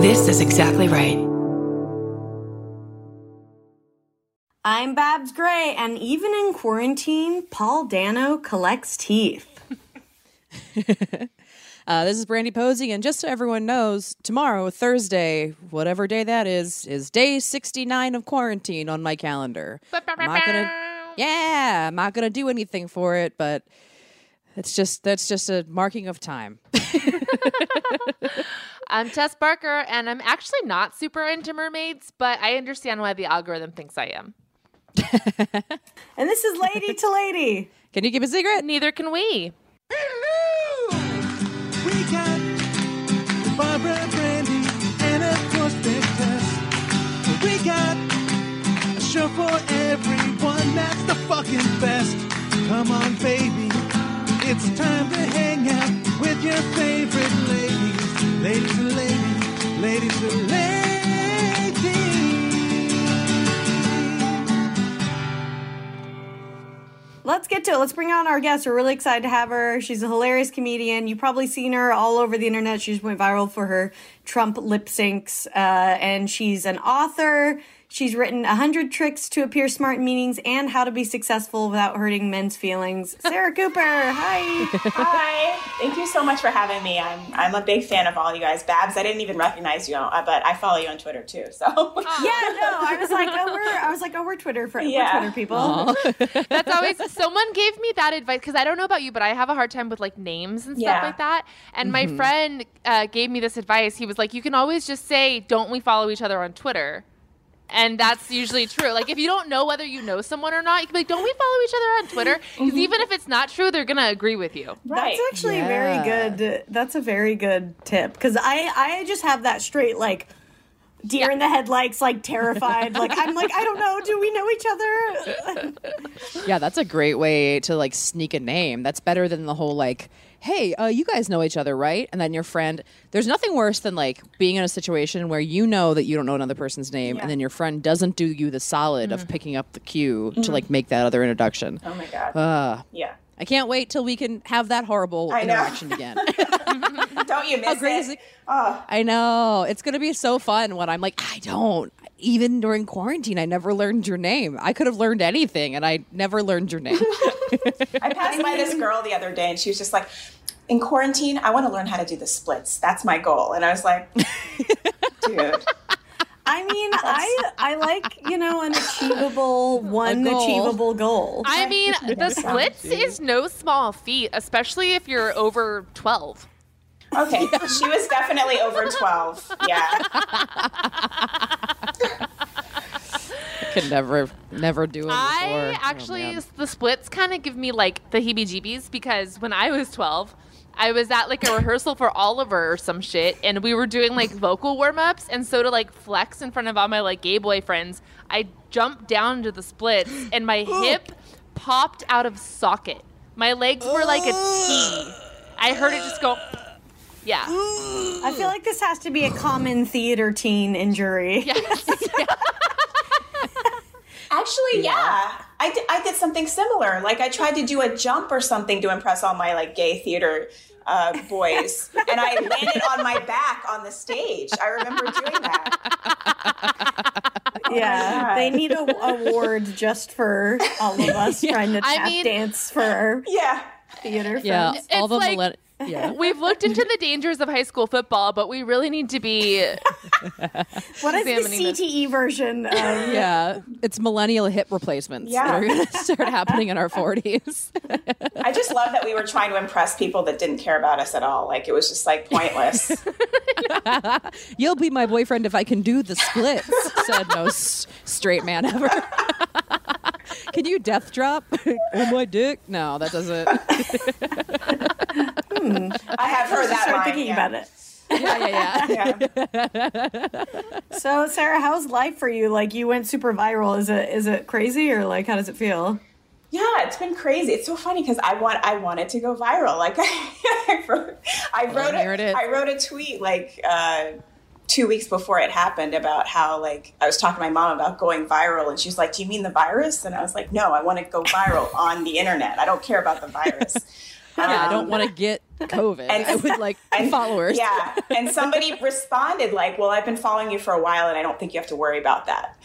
This is exactly right. I'm Babs Gray, and even in quarantine, Paul Dano collects teeth. Uh, this is Brandie Posey, and just so everyone knows, tomorrow, Thursday, whatever day that is, is day 69 of quarantine on my calendar. I'm not gonna, yeah, I'm not gonna do anything for it, but it's just that's just a marking of time. I'm Tess Barker, and I'm actually not super into mermaids, but I understand why the algorithm thinks I am. And this is Lady to Lady. Can you give a secret? Neither can we. We got Barbara Brandie and of course Big Tess. We got a show for everyone that's the fucking best. Come on, baby. It's time to hang out with your favorite ladies. Ladies and ladies, ladies and ladies. Let's get to it. Let's bring on our guest. We're really excited to have her. She's a hilarious comedian. You've probably seen her all over the internet. She just went viral for her Trump lip syncs. Uh, and she's an author. She's written 100 Tricks to Appear Smart in Meetings and How to Be Successful Without Hurting Men's Feelings. Sarah Cooper, hi. Hi. Thank you so much for having me. I'm I'm a big fan of all you guys. Babs, I didn't even recognize you, uh, but I follow you on Twitter too. So Yeah, no, I was like, oh, we're, I was like, oh, we're Twitter for Yeah. we're Twitter people. That's always someone gave me that advice because I don't know about you, but I have a hard time with like names and stuff Yeah. like that. And my friend uh, gave me this advice. He was like, "You can always just say, don't we follow each other on Twitter?" And that's usually true. Like if you don't know whether you know someone or not, you can be like, "Don't we follow each other on Twitter?" Because mm-hmm. even if it's not true, they're gonna agree with you. right. That's actually Yeah. very good. That's a very good tip because I I just have that straight like deer in the headlights, like terrified. like I'm like I don't know. Do we know each other? Yeah, that's a great way to like sneak a name. That's better than the whole like, hey, uh, you guys know each other, right? And then your friend. There's nothing worse than like being in a situation where you know that you don't know another person's name, and then your friend doesn't do you the solid of picking up the cue to like make that other introduction. oh my god. Uh, yeah. I can't wait till we can have that horrible I know. interaction again. Don't you miss great it? Oh, I know. It's going to be so fun when I'm like, I don't. Even during quarantine, I never learned your name. I could have learned anything, and I never learned your name. I passed by this girl the other day and she was just like, in quarantine, I want to learn how to do the splits. That's my goal. And I was like, dude. I mean, I I like you know an achievable one goal. achievable goal. I mean, the splits is no small feat, especially if you're over twelve. Okay, she was definitely over 12. Yeah. could never, never do it before. I Oh, actually man. the splits kind of give me like the heebie-jeebies because when I was 12, I was at like a rehearsal for Oliver or some shit, and we were doing like vocal warm-ups, and so to like flex in front of all my like gay boyfriends, I jumped down to the splits, and my hip popped out of socket. My legs were like a T. I heard it just go. Yeah. I feel like this has to be a common theater teen injury. Yes. Actually, yeah. I did, I did something similar. Like I tried to do a jump or something to impress all my like gay theater uh, boys, and I landed on my back on the stage. I remember doing that. Yeah, God. they need a award just for all of us trying to I tap mean- dance for Yeah. theater yeah, friends. all It's the like- millenn- yeah. We've looked into the dangers of high school football, but we really need to be What is the examining this. CTE version of Yeah, it's millennial hip replacements that Yeah. are going to start happening in our 40s. I just love that we were trying to impress people that didn't care about us at all. Like it was just like pointless. You'll be my boyfriend if I can do the splits, said no s- straight man ever. can you death drop on my dick? No, that doesn't. I have heard that start line. thinking yeah. about it. Yeah, yeah, yeah. Yeah. So Sarah, how's life for you? Like you went super viral. Is it is it crazy or like how does it feel? Yeah, it's been crazy. It's so funny because I want I wanted to go viral. Like I wrote, I wrote here it is. a, I wrote a tweet like uh, two weeks before it happened about how like I was talking to my mom about going viral, and she's like, "Do you mean the virus?" And I was like, "No, I want to go viral on the internet. I don't care about the virus." Yeah, I Um, don't want to get COVID And- and, with like and- followers. Yeah. And somebody responded like, "Well, I've been following you for a while, and I don't think you have to worry about that."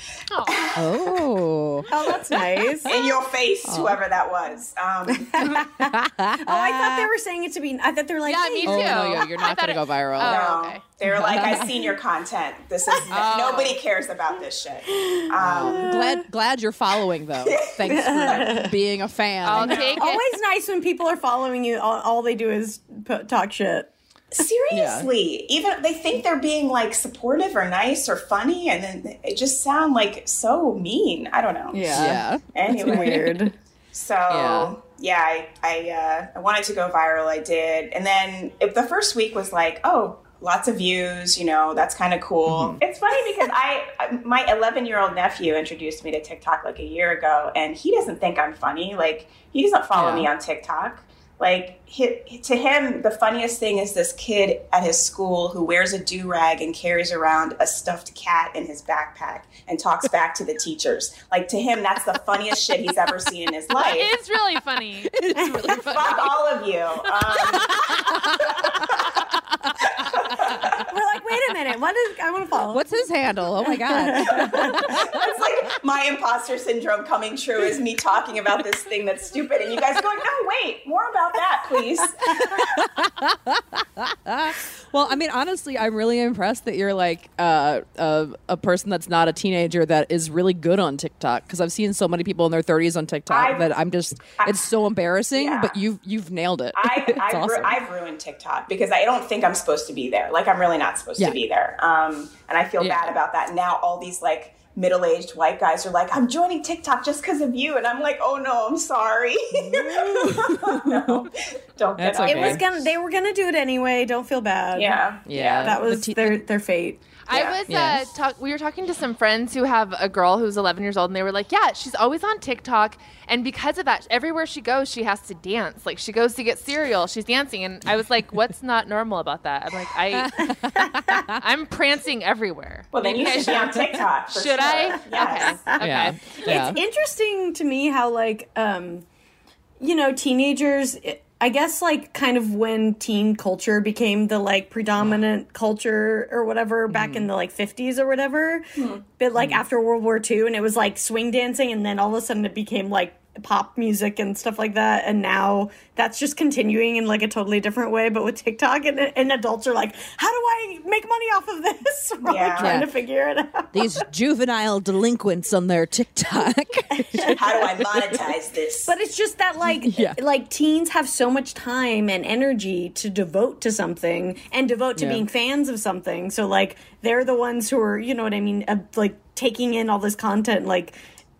Oh. Oh, that's nice. In your face, whoever that was. Um, Oh, I thought they were saying it to be. I thought they were like, Yeah, hey, me too. Oh, no, you're- you're not gonna go viral. Oh, no, okay. they were like, "I've seen your content. This is Oh. nobody cares about this shit." Um, Glad glad you're following though. Thanks for being a fan. I'll take it. Always nice when people are following you. All, all they do is put, talk shit. Seriously, even they think they're being like supportive or nice or funny, and then it just sound like so mean. I don't know. yeah. Anyway, Weird. So Yeah. yeah, I I, uh, I wanted to go viral. I did, and then if the first week was like, oh, lots of views. You know, that's kind of cool. It's funny because I my 11 year old nephew introduced me to TikTok like a year ago, and he doesn't think I'm funny. Like he doesn't follow Yeah. me on TikTok. Like hi to him, the funniest thing is this kid at his school who wears a do rag and carries around a stuffed cat in his backpack and talks back to the teachers. Like to him, that's the funniest shit he's ever seen in his life. It's really funny. It's really funny. Fuck all of you. Um, We're like, wait a minute. What is? I want to follow. What's his handle? Oh my god. it's like my imposter syndrome coming true is me talking about this thing that's stupid, and you guys going, no, wait, more about that, please. Well, I mean, honestly, I'm really impressed that you're like uh, a, a person that's not a teenager that is really good on TikTok. Because I've seen so many people in their 30s on TikTok I- that I'm just, it's so embarrassing. Yeah. But you've you've nailed it. I, I've, ru- I've ruined TikTok because I don't think I'm supposed to be there. Like, I'm really not supposed Yeah. to be there. Um, and I feel Yeah. bad about that. Now, all these like middle aged white guys are like, I'm joining TikTok just because of you. And I'm like, oh no, I'm sorry. no, don't get That's on It was gonna. They were gonna do it anyway. Don't feel bad. Yeah. Yeah. That was The te- their their fate. I was Yeah. uh, talk. We were talking to some friends who have a girl who's 11 years old, and they were like, "Yeah, she's always on TikTok, and because of that, everywhere she goes, she has to dance. Like she goes to get cereal, she's dancing." And I was like, "What's not normal about that?" I'm like, "I, I'm prancing everywhere." Well, then Maybe you I should be on TikTok. For Should sure. I? Yes. Okay. Okay. yeah. yeah. It's interesting to me how like um, you know, teenagers. I guess like kind of when teen culture became the like predominant culture or whatever back in mm-hmm. the like 50s or whatever. Hmm. But like hmm. after World War II and it was like swing dancing and then all of a sudden it became like pop music and stuff like that and now that's just continuing in like a totally different way but with TikTok and, and adults are like how do I make money off of this? We're like Yeah. trying Yeah. to figure it out. These juvenile delinquents on their TikTok. How do I monetize this? But it's just that like Yeah. like teens have so much time and energy to devote to something and devote to Yeah. being fans of something. So like they're the ones who are, you know what I mean, uh, like taking in all this content like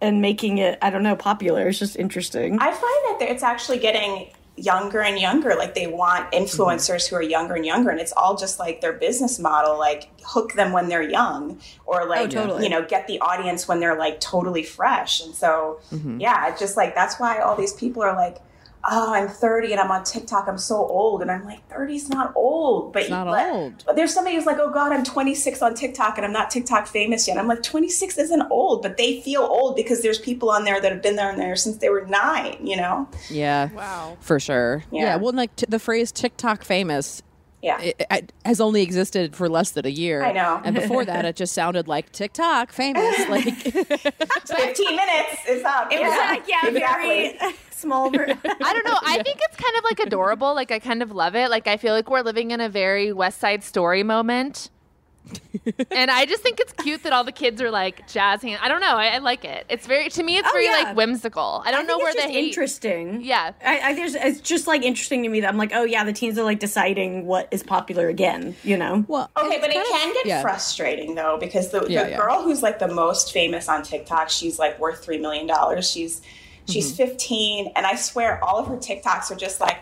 and making it I don't know popular. It's just interesting. I find that it's actually getting younger and younger. Like they want influencers who are younger and younger, and it's all just like their business model. Like hook them when they're young, or like oh, totally. you know get the audience when they're like totally fresh. And so mm-hmm. yeah, it's just like that's why all these people are like. Oh, I'm 30 and I'm on TikTok. I'm so old, and I'm like, 30's not old, but not but- old. But there's somebody who's like, oh God, I'm 26 on TikTok and I'm not TikTok famous yet. I'm like, 26 isn't old, but they feel old because there's people on there that have been there and there since they were nine. You know? yeah. Wow. For sure. Yeah. Yeah. well, like t- the phrase TikTok famous Yeah. it, it has only existed for less than a year. I know. And before that, it just sounded like TikTok famous. Like, 15 minutes is up. it was like yeah, exactly. very small ver- I don't know. I think it's kind of like adorable. Like I kind of love it. Like I feel like we're living in a very West Side Story moment. and I just think it's cute that all the kids are like jazz hands. I don't know. I, I like it. It's very to me. It's Oh, very yeah. like whimsical. I don't I know where it's the hate. interesting. Yeah. I, I there's it's just like interesting to me that I'm like, oh yeah, the teens are like deciding what is popular again, you know? well, Okay, but it kind of- can get yeah. frustrating though because the, Yeah, the yeah. girl who's like the most famous on TikTok, she's like worth three million dollars. She's she's Mm-hmm. 15, and I swear all of her TikToks are just like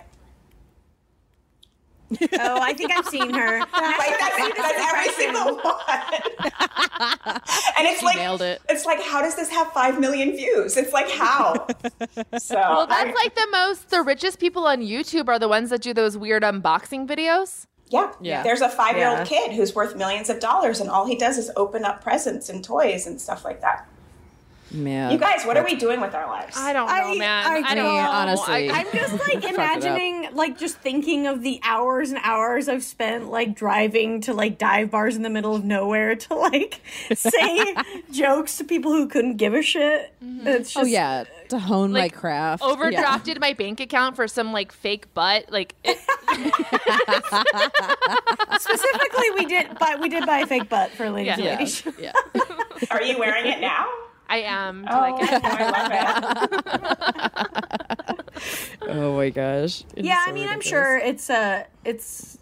Oh, I think I've seen her. like that's, that's every single one. and it's She like nailed it. It's like how does this have five million views? It's like how. so Well, that's I- like the most. The richest people on YouTube are the ones that do those weird unboxing videos. Yeah. Yeah. There's a five year old Yeah. kid who's worth millions of dollars, and all he does is open up presents and toys and stuff like that. Man, You guys, what are we doing with our lives? I don't know, I- man. I I, don't know. know. honestly. I, I'm just like imagining, like just thinking of the hours and hours I've spent like driving to like dive bars in the middle of nowhere to like say jokes to people who couldn't give a shit. Mm-hmm. It's oh, just, oh yeah, to hone my Like, craft. Yeah. overdrafted my bank account for some like fake butt. Like, it, Specifically, we did, buy we did buy a fake butt for ladies and Yeah. Yeah, yeah. Are you wearing it now? I am. to, Oh, like, it. Oh my gosh. It's yeah, so I mean, I'm sure it's uh it's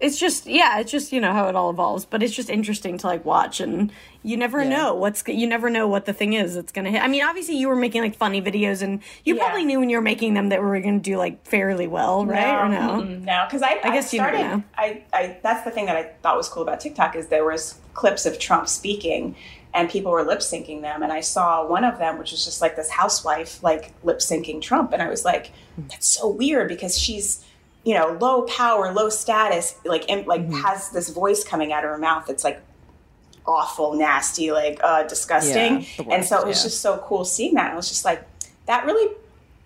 it's just yeah, it's just you know how it all evolves, but it's just interesting to like watch and you never Yeah. know what's you never know what the thing is that's gonna hit. I mean, obviously you were making like funny videos and you Yeah. probably knew when you were making them that we were gonna do like fairly well, right? or no? no, because I, I, guess you started. know. I, I that's the thing that I thought was cool about TikTok is there was clips of Trump speaking, and people were lip syncing them, and I saw one of them which was just like this housewife like lip syncing Trump, and I was like, that's so weird because she's you know low power, low status, like im- like Mm-hmm. has this voice coming out of her mouth that's like awful, nasty, like uh, disgusting. Yeah, the and so it was yeah. just so cool seeing that. I was just like, that really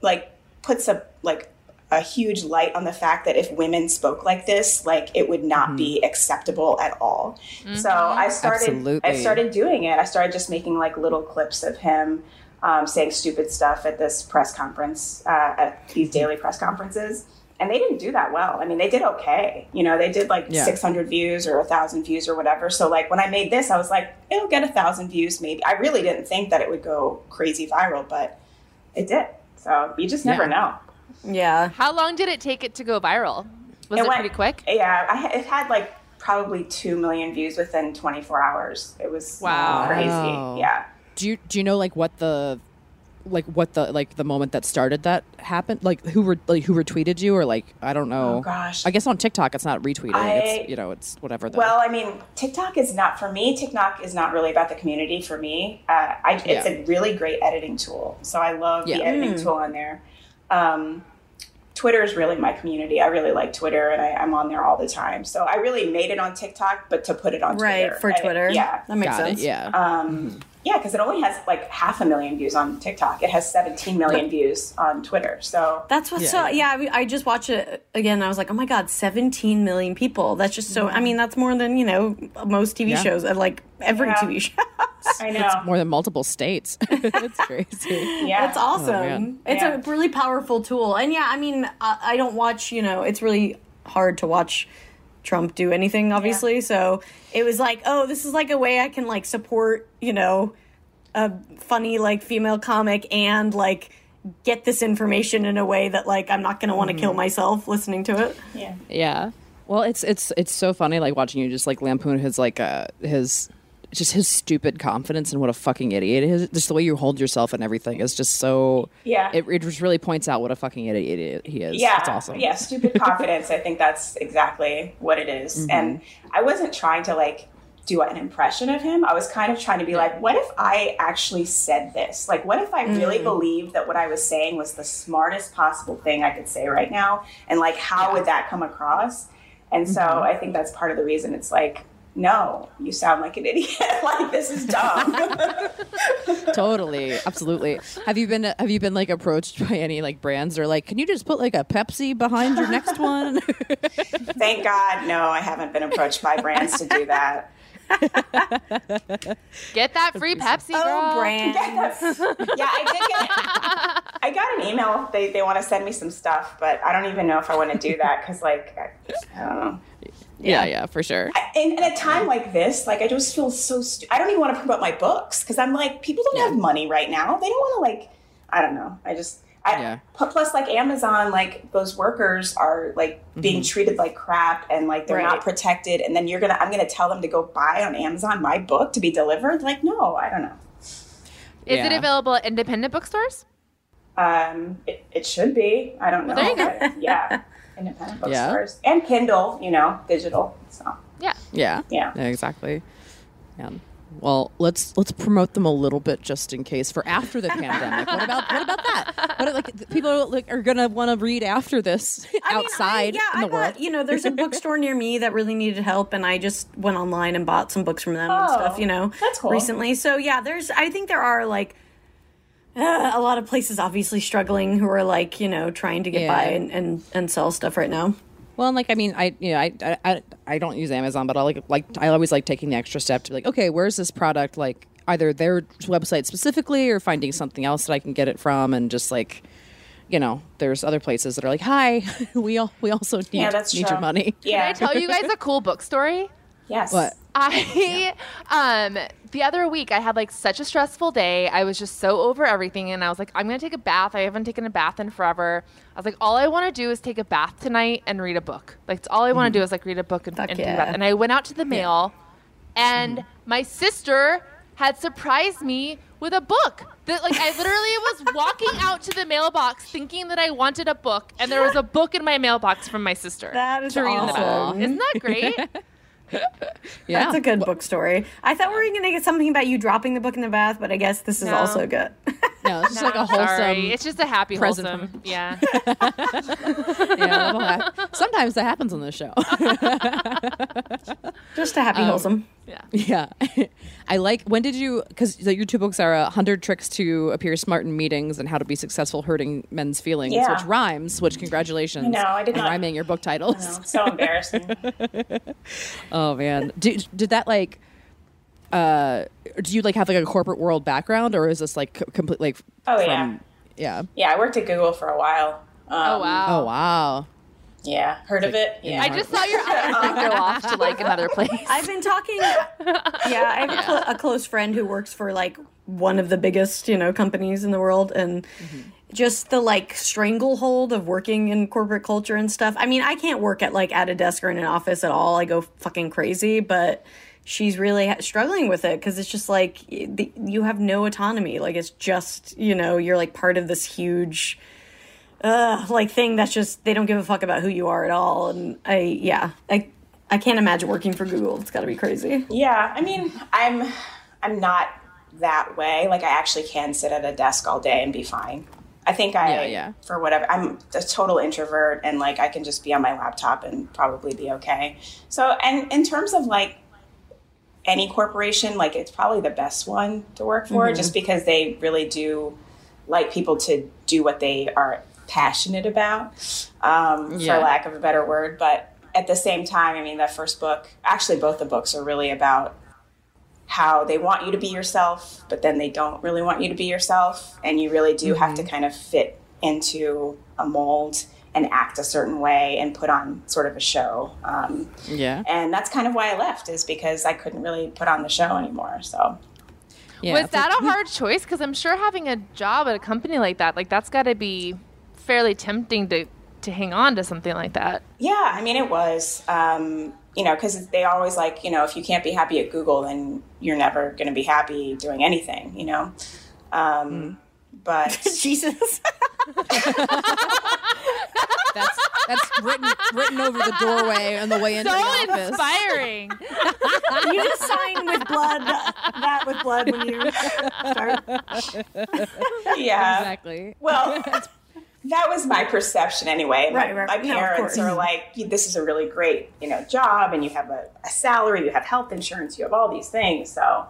like puts a like a huge light on the fact that if women spoke like this, like it would not be acceptable at all. So I started Absolutely. I started doing it. I started just making like little clips of him um, saying stupid stuff at this press conference, uh, at these daily press conferences. And they didn't do that well. I mean, they did okay. You know, they did like Yeah. 600 views or a thousand views or whatever. So like when I made this, I was like, it'll get a thousand views maybe. I really didn't think that it would go crazy viral, but it did. So you just never Yeah. know. Yeah. how long did it take it to go viral? Was it, went- pretty quick? Yeah, I, it had like probably two million views within 24 hours. It was Wow. crazy. Wow. Yeah. Do you do you know like what the like what the like the moment that started that happened? Like who were like who retweeted you or like I don't know. Oh, gosh. I guess on TikTok it's not retweeting. I- it's you know it's whatever. The, Well, I mean, TikTok is not for me. TikTok is not really about the community for me. Uh, I, it's Yeah. a really great editing tool, so I love Yeah. the editing tool on there. Um, Twitter is really my community. I really like Twitter, and I, I'm on there all the time. So I really made it on TikTok, but to put it on Right, Twitter, for I- Twitter. yeah, That makes got sense. it. Yeah. um, yeah, because it only has like half a million views on TikTok. It has 17 million views on Twitter. So That's what's Yeah. so yeah. I, mean, I just watched it again. And I was like, oh my god, 17 million people. That's just so. I mean, that's more than you know most TV Yeah. shows. uh, Like every Yeah. TV show. I know. More than multiple states. it's crazy. yeah, It's awesome. man. it's Yeah. a really powerful tool. And yeah, I mean, I, I don't watch. You know, it's really hard to watch Trump do anything. Obviously, so it was like, oh, this is like a way I can like support. You know, a funny like female comic and like get this information in a way that like I'm not going to want to kill myself listening to it. yeah. Yeah. Well, it's it's it's so funny like watching you just like lampoon his like uh his just his stupid confidence and what a fucking idiot he is. Just the way you hold yourself and everything is just so. Yeah. It, it just really points out what a fucking idiot he is. yeah It's awesome. yeah stupid confidence i think that's exactly what it is. Mm-hmm. and i wasn't trying to like do an impression of him i was kind of trying to be like what if i actually said this like what if i really Mm. believed that what i was saying was the smartest possible thing i could say right now and like how would that come across and so Mm-hmm. i think that's part of the reason it's like no you sound like an idiot like this is dumb totally absolutely have you been have you been like approached by any like brands or like can you just put like a pepsi behind your next one thank god no i haven't been approached by brands to do that Get that free Pepsi, girl. Oh, brand. yeah, I did get. I got an email. They they want to send me some stuff, but I don't even know if I want to do that because, like, I, I don't know. Yeah yeah for sure In, in a time like this, like, I just feel so. Stu- I don't even want to promote my books because I'm like, people don't Yeah. have money right now. They don't want to like. I don't know. I just. I, Yeah. Plus, like Amazon, like those workers are like being treated like crap, and like they're Right. not protected. And then you're gonna, I'm gonna tell them to go buy on Amazon my book to be delivered. Like, no, I don't know. Is it available at independent bookstores? Um, it, it should be. I don't know. there you go. yeah, independent Yeah. and Kindle. You know, digital. So Yeah. yeah Yeah. exactly yeah well let's let's promote them a little bit just in case for after the pandemic what about what about that what like people are, like are gonna want to read after this I mean, outside I, yeah, in the I world got, you know, there's a bookstore near me that really needed help, and I just went online and bought some books from them and Oh, stuff, you know, that's cool. recently. So yeah, there's, I think there are like uh, a lot of places obviously struggling who are like you know trying to get Yeah. by and, and and sell stuff right now. Well, and like I mean, I you know, I, I I I don't use Amazon, but I like like I always like taking the extra step to be like, okay, where's this product? Like either their website specifically or finding something else that I can get it from, and just like, you know, there's other places that are like, hi, we all we also need Yeah, that's need true. your money. Yeah. Can I tell you guys a cool book story? Yes. What? I um the other week I had like such a stressful day. I was just so over everything and I was like I'm going to take a bath. I haven't taken a bath in forever. I was like all I want to do is take a bath tonight and read a book. Like it's all I want to do is like read a book and, Fuck and yeah. bath. And I went out to the mail and my sister had surprised me with a book. That like I literally was walking out to the mailbox thinking that I wanted a book and there was a book in my mailbox from my sister. That is to read in the awesome. Isn't that great? Yeah, That's a good book story. I thought we were gonna get something about you dropping the book in the bath, but I guess this is No. also good. no, it's just like a I'm wholesome. Sorry. It's just a happy present wholesome. from- Yeah. yeah, sometimes that happens on this show. Just a happy um, wholesome. Yeah. Yeah. I like, when did you, because your two books are uh, 100 Tricks to Appear Smart in Meetings and How to Be Successful Hurting Men's Feelings, Yeah. which rhymes, which congratulations. No, I did on not- rhyming your book titles. Oh, so embarrassing. Oh, man. Did, did that like, uh, do you like have like a corporate world background or is this like c- complete like Oh, from, yeah. yeah. yeah, I worked at Google for a while. Um, Oh wow. Oh, wow. Yeah, heard of it? Yeah. I just saw your eyes go off to like another place. I've been talking. Yeah, I have a, clo- a close friend who works for like one of the biggest, you know, companies in the world, and mm-hmm. just the like stranglehold of working in corporate culture and stuff. I mean, I can't work at like at a desk or in an office at all. I go fucking crazy, but she's really ha- struggling with it because it's just like the, you have no autonomy. Like it's just you know you're like part of this huge uh, like thing that's just they don't give a fuck about who you are at all. And I yeah, I I can't imagine working for Google. It's got to be crazy. Yeah, I mean, I'm I'm not that way. Like I actually can sit at a desk all day and be fine. I think I Yeah, yeah. for whatever I'm a total introvert and like I can just be on my laptop and probably be okay. So and in terms of like any corporation, like it's probably the best one to work for just because they really do like people to do what they are passionate about, um, Yeah. for lack of a better word. But at the same time, I mean, that first book, actually, both the books are really about how they want you to be yourself, but then they don't really want you to be yourself. And you really do have to kind of fit into a mold and act a certain way and put on sort of a show. Um, Yeah. and that's kind of why I left, is because I couldn't really put on the show anymore. So, yeah. Was it's like- that a hard choice? Because I'm sure having a job at a company like that, like that's got to be fairly tempting to to hang on to something like that. yeah, I mean, it was, um, you know, because they always like, you know, if you can't be happy at Google, then you're never going to be happy doing anything, you know? Um, But Jesus. That's that's written written over the doorway on the way into So the office. inspiring. you just sign with blood that with blood when you start. yeah, Exactly. Well, that was my perception anyway. My, Right, right. my parents course. are like, "This is a really great, you know, job, and you have a, a salary, you have health insurance, you have all these things." So,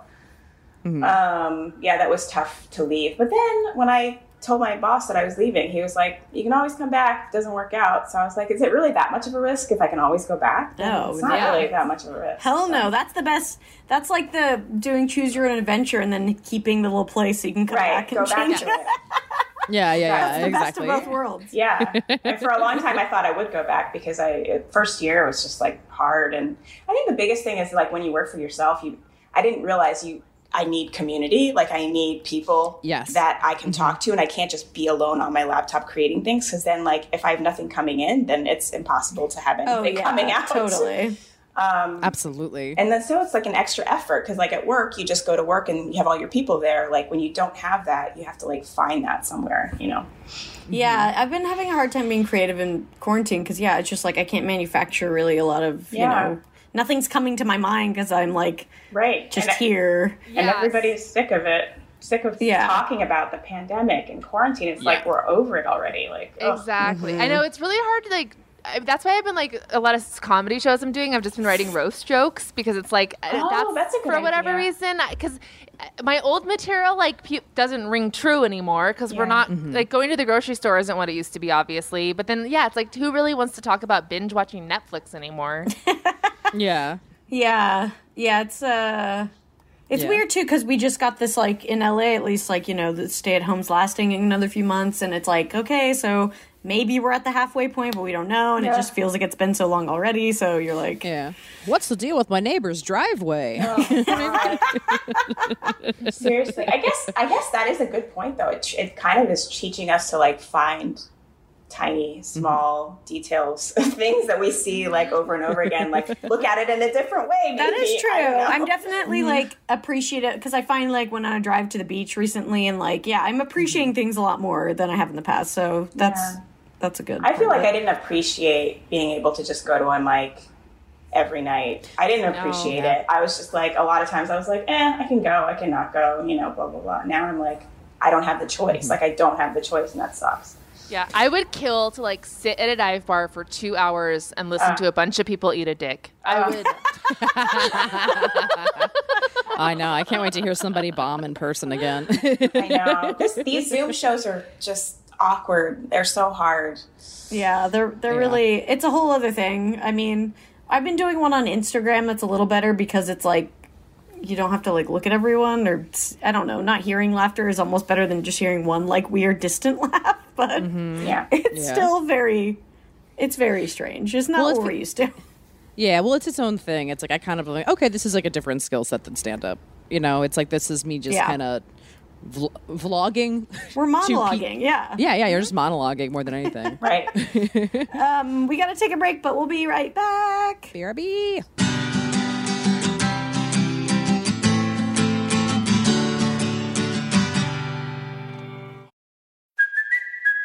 um, yeah, that was tough to leave. But then when I told my boss that I was leaving, he was like, "You can always come back. It doesn't work out." So I was like, "Is it really that much of a risk if I can always go back?" No, it's not yeah. really that much of a risk. Hell So- no, that's the best. That's like the doing choose your own adventure and then keeping the little place so you can come Right, back and go change to it. it. Yeah, yeah, That's yeah, the exactly. best of both worlds. Yeah. and for a long time, I thought I would go back because I first year was just like hard. And I think the biggest thing is like when you work for yourself, you I didn't realize you I need community. Like I need people Yes. that I can mm-hmm. talk to, and I can't just be alone on my laptop creating things. Because then, like, if I have nothing coming in, then it's impossible to have Oh anything yeah, coming out. totally. Um, Absolutely. And then so it's like an extra effort because like at work you just go to work and you have all your people there. Like when you don't have that, you have to like find that somewhere. You know. Mm-hmm. Yeah, I've been having a hard time being creative in quarantine because yeah, it's just like I can't manufacture really a lot of you know nothing's coming to my mind because I'm like Right. just And- here. and Yes. everybody is sick of it sick of Yeah. talking about the pandemic and quarantine it's like we're over it already like ugh. Mm-hmm. Exactly. I know it's really hard to like I, that's why I've been like a lot of comedy shows I'm doing. I've just been writing roast jokes because it's like uh, Oh, that's, that's a good for whatever idea. reason. Because my old material like pe- doesn't ring true anymore because we're Yeah. not like going to the grocery store isn't what it used to be, obviously. But then yeah, it's like who really wants to talk about binge watching Netflix anymore? Yeah. Yeah, yeah, it's uh, it's Yeah. weird too because we just got this like in LA at least like you know the stay at home's lasting another few months and it's like okay so maybe we're at the halfway point but we don't know and it just feels like it's been so long already so you're like Yeah. What's the deal with my neighbor's driveway? Oh. Seriously, I guess I guess that is a good point though. It, it kind of is teaching us to like find tiny, small mm-hmm. details, things that we see mm-hmm. like over and over again. Like look at it in a different way. That maybe. is true. I don't know. I'm definitely mm-hmm. like appreciative because I find like when I drive to the beach recently and like yeah, I'm appreciating things a lot more than I have in the past. So that's Yeah. That's a good. I feel like of I didn't appreciate being able to just go to a mic every night. I didn't appreciate Yeah. it. I was just like, a lot of times I was like, eh, I can go, I cannot go, you know, blah, blah, blah. Now I'm like, I don't have the choice. Like, I don't have the choice, and that sucks. yeah, I would kill to like sit at a dive bar for two hours and listen Uh. to a bunch of people eat a dick. I would. I know. I can't wait to hear somebody bomb in person again. I know. this, these Zoom shows are just awkward. They're so hard. Yeah, they're they're Yeah. really it's a whole other thing. I mean, I've been doing one on Instagram that's a little better because it's like you don't have to like look at everyone or I don't know, not hearing laughter is almost better than just hearing one like weird distant laugh, but mm-hmm. Yeah. it's Yeah. still very it's very strange. It's not Well, what we're used to. yeah, well, it's its own thing. It's like I kind of like, okay, this is like a different skill set than stand up. You know, it's like this is me just Yeah. kind of vl- vlogging. We're to pe- monologuing, yeah. Yeah, yeah, you're just monologuing more than anything. Right. Um, we got to take a break, but we'll be right back. BRB.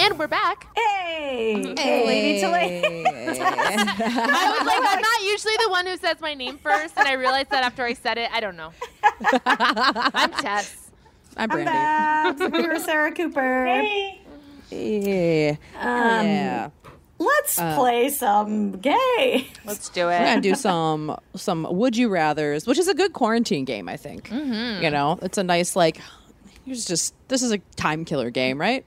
And we're back. Hey, hey, lady to lady. I was like, I'm not usually the one who says my name first, and I realized that after I said it. I don't know. I'm Tess. I'm I'm Brandie. We were Sarah Cooper. Hey. Yeah. Um, yeah. Let's play some gay. Let's do it. We're gonna do some some would you rather's, which is a good quarantine game, I think. Mm-hmm. You know, it's a nice like. Here's just this is a time killer game, right?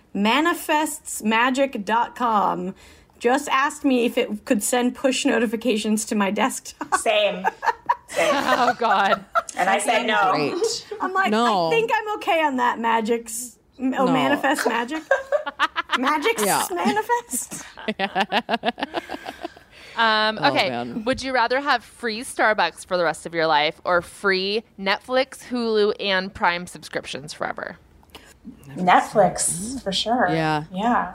manifestsmagic.com, just asked me if it could send push notifications to my desktop. Same. Same. Oh God. And I said no. Great. I'm like, No. I think I'm okay on that. Magic's oh, No. manifest magic. Magic's Yeah. manifest. Um, okay. man. Would you rather have free Starbucks for the rest of your life or free Netflix, Hulu, and Prime subscriptions forever? Netflix, for sure. Yeah. Yeah.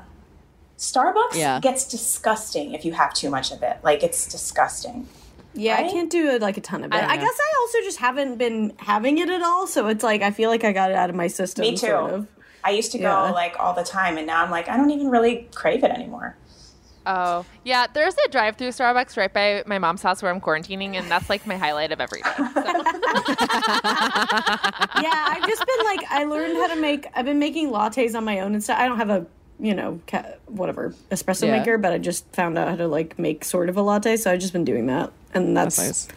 Starbucks Yeah. gets disgusting if you have too much of it. Like, it's disgusting. Yeah, I can't do it like a ton of it. I I, guess I also just haven't been having it at all, so it's like I feel like I got it out of my system. Me too. Sort of. I used to go Yeah. like all the time, and now I'm like, I don't even really crave it anymore. Oh, yeah. There's a drive-through Starbucks right by my mom's house where I'm quarantining, and that's like my highlight of every day. So. yeah, I've just been like I learned how to make. I've been making lattes on my own and stuff. I don't have a you know ca- whatever espresso Yeah. maker, but I just found out how to like make sort of a latte, so I've just been doing that, and that's, That's nice.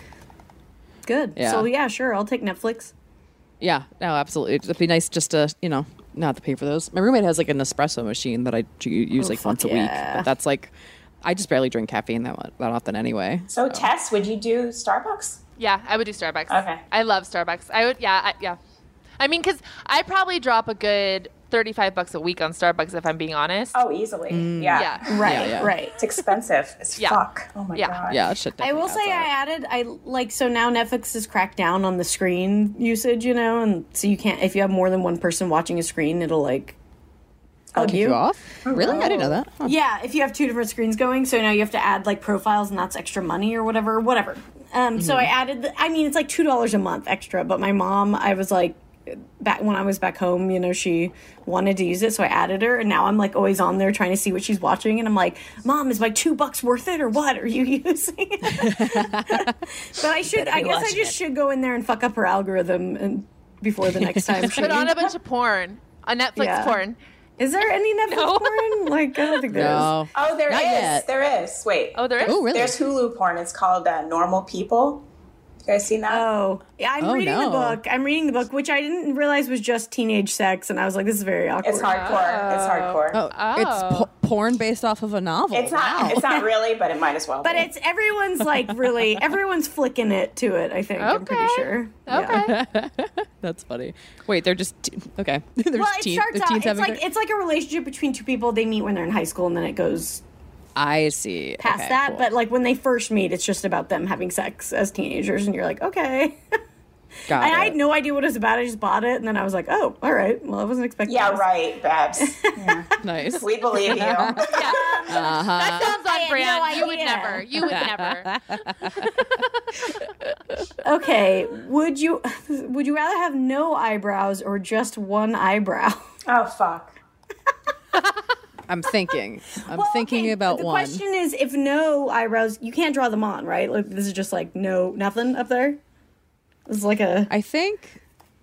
good. Yeah. So yeah, sure, I'll take Netflix. Yeah, no, absolutely. It'd be nice just to, you know, not have to pay for those. My roommate has like an espresso machine that I ju- use oh, like fuck once a week, but that's like, I just barely drink caffeine that that often anyway. So, Tess, would you do Starbucks? Yeah, I would do Starbucks. Okay. I love Starbucks. I would, yeah, I, yeah. I mean, because I probably drop a good thirty-five bucks a week on Starbucks if I'm being honest. Oh, easily. Mm. Yeah. Yeah. Right, Yeah, yeah. right. It's expensive as Yeah. fuck. Oh my Yeah. god. Yeah, shit. I will say I added I like so now Netflix has cracked down on the screen usage, you know, and so you can't if you have more than one person watching a screen, it'll like bug you you. off. Really, I didn't know that. Huh. Yeah, if you have two different screens going, so now you have to add like profiles, and that's extra money or whatever, whatever. Um, so I added. The, I mean, it's like two dollars a month extra, but my mom, I was like, back when I was back home, you know, she wanted to use it, so I added her, and now I'm like always on there trying to see what she's watching, and I'm like, Mom, is my two bucks worth it or what? Are you using? but I should. I guess I just should go in there and fuck up her algorithm and before the next time she. Put on a bunch of porn, a Netflix Yeah. porn. Is there any Netflix No. porn? Like I don't think there is. No. Oh, there is. Not yet. There is. Wait. Oh, there is. Oh, really? There's Hulu porn. It's called uh, Normal People. You guys seen that? Oh, yeah, I'm Oh, reading the book. I'm reading the book, which I didn't realize was just teenage sex, and I was like, this is very awkward. it's hardcore. It's oh. hardcore. Oh, it's po- oh. porn based off of a novel. It's not. Wow. It's not really, but it might as well. But be. it's everyone's like really everyone's flicking it to it. I think I'm pretty Okay. sure. Yeah. Okay. That's funny. Wait, they're just te- okay. There's Well, it teen- starts the out. It's like their- it's like a relationship between two people. They meet when they're in high school, and then it goes I see. past Okay, that. cool. But like when they first meet, it's just about them having sex as teenagers, and you're like, okay. Got and I had no idea what it was about. I just bought it, and then I was like, oh, all right. Well, I wasn't expecting. yeah, this. right, Babs. Yeah. nice. we believe you. Yeah. That uh-huh. sounds I on had brand. no you would never. You would never. Okay, would you would you rather have no eyebrows or just one eyebrow? oh fuck. I'm thinking. I'm Well, thinking okay, about the one. The question is, if no eyebrows, you can't draw them on, right? Like this is just like no nothing up there. It's like a I think.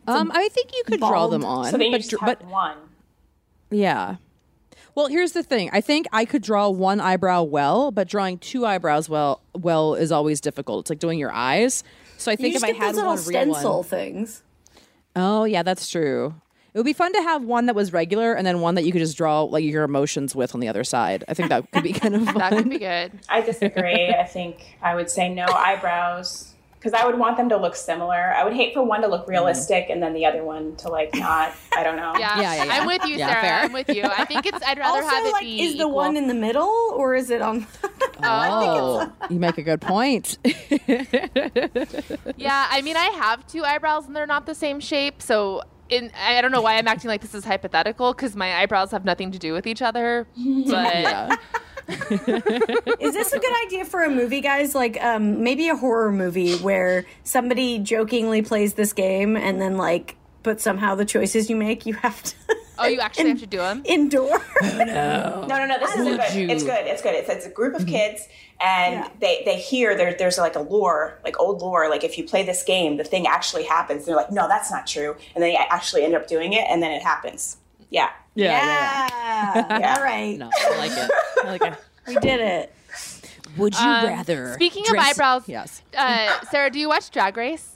Um, I think you could draw them on, So then you but, just dr- have but one. yeah. Well, here's the thing. I think I could draw one eyebrow well, but drawing two eyebrows well well is always difficult. It's like doing your eyes. So I you think just if I get had those little one real stencil one, things. oh yeah, that's true. It would be fun to have one that was regular and then one that you could just draw like your emotions with on the other side. I think that could be kind of fun. That could be good. I disagree. I think I would say no eyebrows because I would want them to look similar. I would hate for one to look mm-hmm. realistic and then the other one to like not. I don't know. Yeah. Yeah, yeah, yeah. I'm with you, Yeah, Sarah. fair. I'm with you. I think it's. I'd rather Also, have it like, be. is the equal. one in the middle or is it on? Oh, you make a good point. Yeah, I mean, I have two eyebrows and they're not the same shape. So, in I don't know why I'm acting like this is hypothetical because my eyebrows have nothing to do with each other. But is this a good idea for a movie, guys? Like, um, maybe a horror movie where somebody jokingly plays this game and then like, but somehow the choices you make, you have to. Oh, you actually have to do them. endure. No, no, no. This is good. you? It's good. It's good. It's, it's a group of kids, and Yeah. they they hear there, there's like a lore, like old lore. Like if you play this game, the thing actually happens. They're like, no, that's not true, and they actually end up doing it, and then it happens. Yeah. Yeah, yeah, Yeah. Yeah. All right. No, I like it. I like it. We did it. Would you Um, rather? Speaking of eyebrows, yes. uh, Sarah, do you watch Drag Race?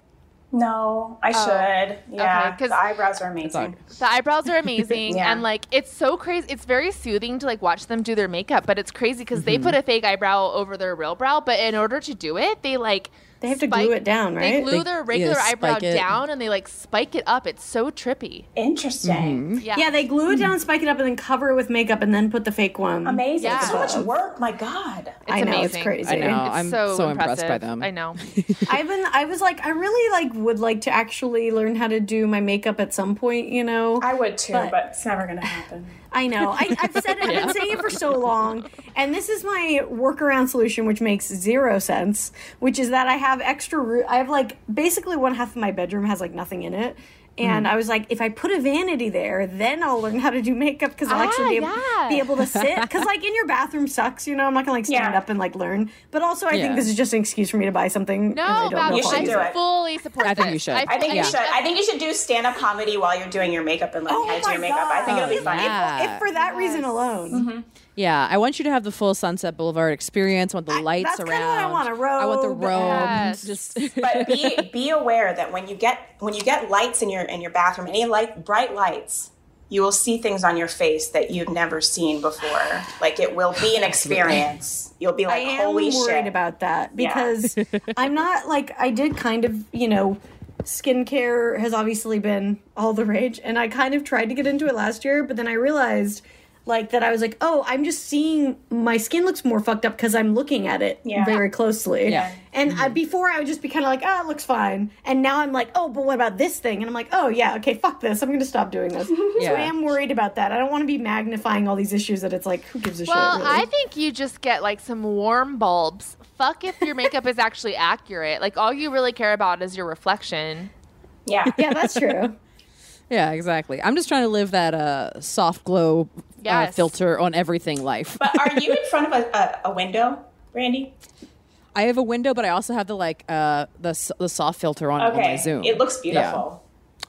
No, I should. Yeah, okay, 'cause- the eyebrows are amazing. The eyebrows are amazing, Yeah. and like it's so crazy. It's very soothing to like watch them do their makeup, but it's crazy because they Mm-hmm. put a fake eyebrow over their real brow. But in order to do it, they like They have to spike- glue it down, right? They glue They- their regular yeah, eyebrow it. down, and they like spike it up. It's so trippy. Interesting. Mm-hmm. Yeah, Yeah, they glue it down, spike it up, and then cover it with makeup, and then put the fake one. Amazing. Yeah. So much work. My God. It's I know, it's amazing. crazy. I know. It's I'm so, so impressed by impressive. them. I know. I've been. I was like, I really like would like to actually learn how to do my makeup at some point. You know, I would too, But- but, it's never gonna happen. I know. I, I've said it. I've been saying it for so long, and this is my workaround solution, which makes zero sense. Which is that I have extra. Roo- I have like basically one half of my bedroom has like nothing in it. And Mm-hmm. I was like, if I put a vanity there, then I'll learn how to do makeup because I'll Ah, actually be able, yeah. be able to sit. Because like in your bathroom sucks, you know. I'm not gonna like stand Yeah. up and like learn. But also, I Yeah. think this is just an excuse for me to buy something. and I No, don't know You I'll should do it. it. fully support I think you should. I think Yeah. you should. I think you should do stand up comedy while you're doing your makeup and learn Oh how to do my your makeup. I think it'll be God. funny. Yeah. If for that reason alone. Yeah, I want you to have the full Sunset Boulevard experience. I want the lights that's kinda around. what I want, a I want the robe robe. Yes. Just But be be aware that when you get when you get lights in your in your bathroom, any light, bright lights, you will see things on your face that you've never seen before. Like it will be an experience. You'll be like, I am holy worried shit. about that Yeah. because I'm not like I did kind of you know skincare has obviously been all the rage and I kind of tried to get into it last year but then I realized like that I was like oh I'm just seeing my skin looks more fucked up because I'm looking at it Yeah. very closely Yeah. and I, before I would just be kind of like oh it looks fine and now I'm like oh but what about this thing and I'm like oh yeah okay fuck this I'm gonna stop doing this yeah. so I am worried about that I don't want to be magnifying all these issues that it's like who gives a Well, shit really? I think you just get like some warm bulbs. Fuck if your makeup is actually accurate. Like all you really care about is your reflection. Yeah. yeah that's true Yeah, exactly. I'm just trying to live that uh, soft glow uh, filter on everything life. But are you in front of a, a, a window, Brandie? I have a window, but I also have the like uh, the the soft filter on, on my Okay. Zoom. It looks beautiful.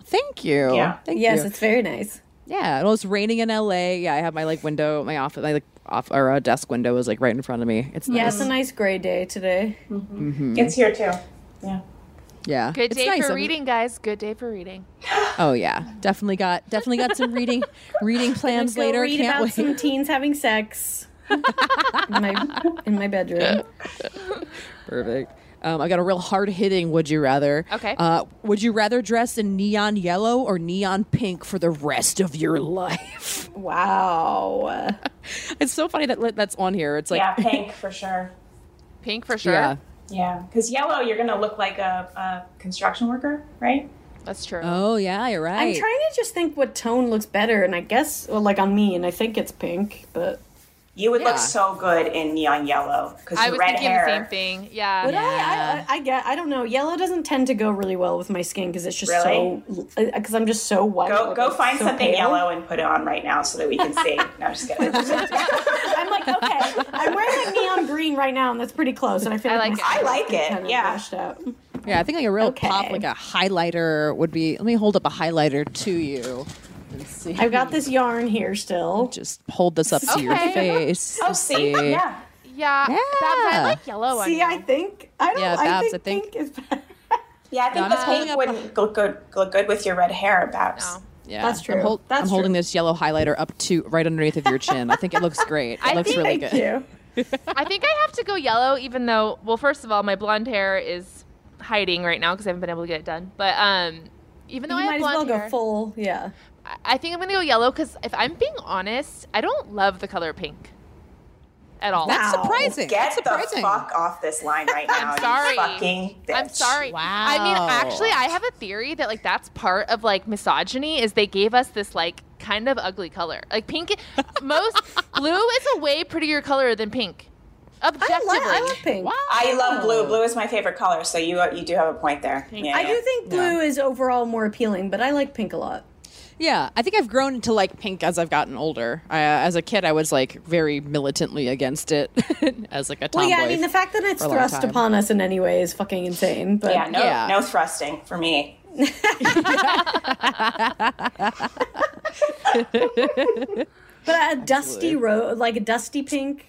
Thank you. Yeah. Thank yes you. it's very nice Yeah, and it was raining in LA. Yeah, I have my like window, my office, my like off or uh, desk window is like right in front of me. It's Yeah, nice. it's a nice gray day today. It's here too. Yeah. Yeah, Good it's day nice. for I'm- reading, guys. Good day for reading. Oh yeah, definitely got definitely got some reading reading plans Go later. read Can't about wait. some teens having sex in my in my bedroom. Perfect. Um, I got a real hard hitting. Would you rather? Okay. Uh, would you rather dress in neon yellow or neon pink for the rest of your life? Wow. It's so funny that that's on here. It's like yeah, pink for sure. Pink for sure. yeah. Yeah, because yellow, you're gonna look like a, a construction worker, right? That's true. Oh yeah, you're right. I'm trying to just think what tone looks better, and I guess, well, like on me, and I think it's pink, but You would Yeah. look so good in neon yellow because I your was red thinking hair. the same thing. Yeah. Would I, Yeah. I, I get, I don't know. Yellow doesn't tend to go really well with my skin because it's just Really? so, because uh, I'm just so white. Go like, go find so something pale. yellow and put it on right now so that we can see. no, I'm just kidding. I'm like, okay, I'm wearing like neon green right now, and that's pretty close. And I feel I like, like it. I like it, kind of yeah. washed out. Yeah, I think like a real Okay. pop, like a highlighter would be. Let me hold up a highlighter to you and see. I've got this yarn here still. Just hold this up to your face. oh, to see, yeah. Yeah. Babs, I like yellow on See, you. I think I don't. Yeah, I Babs, think, I think- pink is better. Yeah, I think I'm the pink wouldn't look good look good with your red hair, Babs. No. Yeah, That's true. I'm, hold- That's I'm holding this yellow highlighter up to right underneath of your chin. I think it looks great. It I looks think- really Thank good. you. I think I have to go yellow, even though, well, first of all, my blonde hair is hiding right now because I haven't been able to get it done. But um, even though You I might have as well blonde go full. Yeah. I- I think I'm gonna go yellow because if I'm being honest, I don't love the color pink at all. That's Wow. surprising. Get That's the fuck off this line right now. sorry. You fucking bitch. I'm sorry. Wow. I mean, actually, I have a theory that like that's part of like misogyny is they gave us this like kind of ugly color. Like pink, most blue is a way prettier color than pink. I, Objectively, like, I love pink. I love blue. Blue is my favorite color, so you you do have a point there. Yeah, I yeah. do think blue is overall more appealing, but I like pink a lot. Yeah, I think I've grown to like pink as I've gotten older. I, uh, as a kid, I was like very militantly against it as like a tomboy. Well, yeah, I mean the fact that it's for a long thrust upon us in any way is fucking insane. But Yeah, no, Yeah. no thrusting for me. but a dusty rose, like a dusty pink.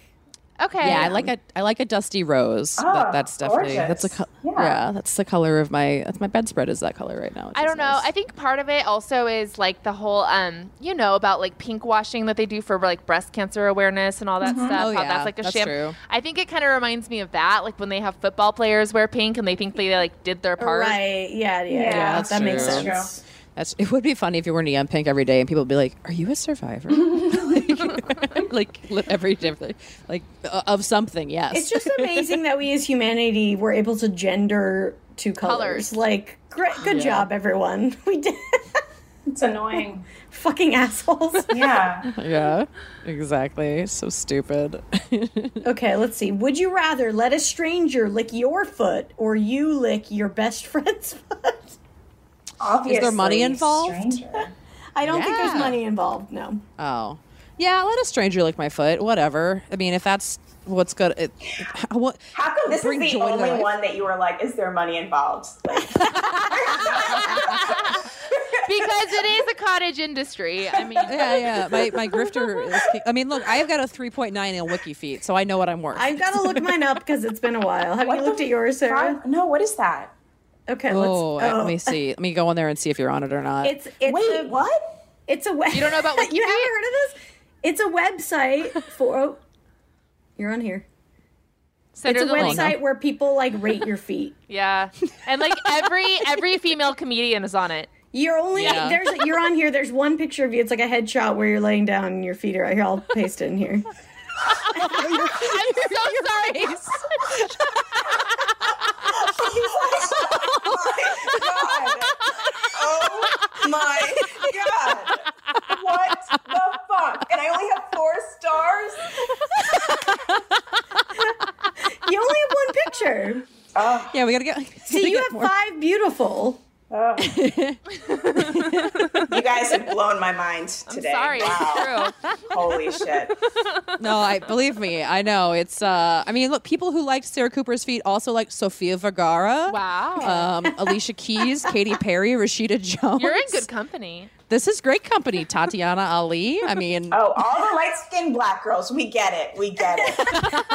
Okay. yeah, I like a I like a dusty rose. Oh, that, that's definitely gorgeous. that's a co- Yeah. yeah. that's the color of my that's my bedspread is that color right now. I don't know. nice. I think part of it also is like the whole, um, you know, about like pink washing that they do for like breast cancer awareness and all that stuff. Oh, how yeah, that's like a that's sham. true. I think it kind of reminds me of that, like when they have football players wear pink and they think they like did their part. Right? Yeah, yeah, yeah. that's that makes true. sense. That's it would be funny if you were neon pink every day and people would be like, "Are you a survivor?" like, like li- every different like uh, of something. Yes, It's just amazing that we as humanity were able to gender two colors. Colors. Like, great, good Yeah. job, everyone. We did. It's annoying. fucking assholes. Yeah. yeah, exactly. So stupid. Okay, let's see. Would you rather let a stranger lick your foot or you lick your best friend's foot? Obviously. Is there money involved? stranger. I don't think there's money involved. No. oh, yeah. Let a stranger lick my foot. Whatever. I mean, if that's what's good. It, it- what? How come this is the joy to only life. one that you were like, is there money involved? Like, because it is a cottage industry. I mean, Yeah, yeah. My my grifter. Is, I mean, look, I have got a 3.9 in WikiFeet, so I know what I'm worth. I've got to look mine up because it's been a while. Have what you the looked at yours, Sarah? fuck? No, what is that? Okay, Oh, let's. let me oh. see. Let me go in there and see if you're on it or not. It's it's Wait, a, what? It's a web. You don't know about you WikiFeet? haven't heard of this? It's a website for. Oh, you're on here. Send It's a the link. website where people like rate your feet. Yeah, and like every every female comedian is on it. You're only Yeah. there's you're on here. There's one picture of you. It's like a headshot where you're laying down and your feet are. Right here, I'll paste it in here. I'm so sorry. God. Oh my god. What the fuck? And I only have four stars? You only have one picture. Ah. yeah, we gotta get. So you have five beautiful. You guys have blown my mind today. Sorry, Wow. it's true. Holy shit. No, I believe me. I know it's. uh I mean, look, people who liked Sarah Cooper's feet also like Sofia Vergara. Wow, Um, Alicia Keys, Katy Perry, Rashida Jones. you're in good company. This is great company. Tatiana Ali. I mean, Oh, all the light skinned black girls. We get it. We get it.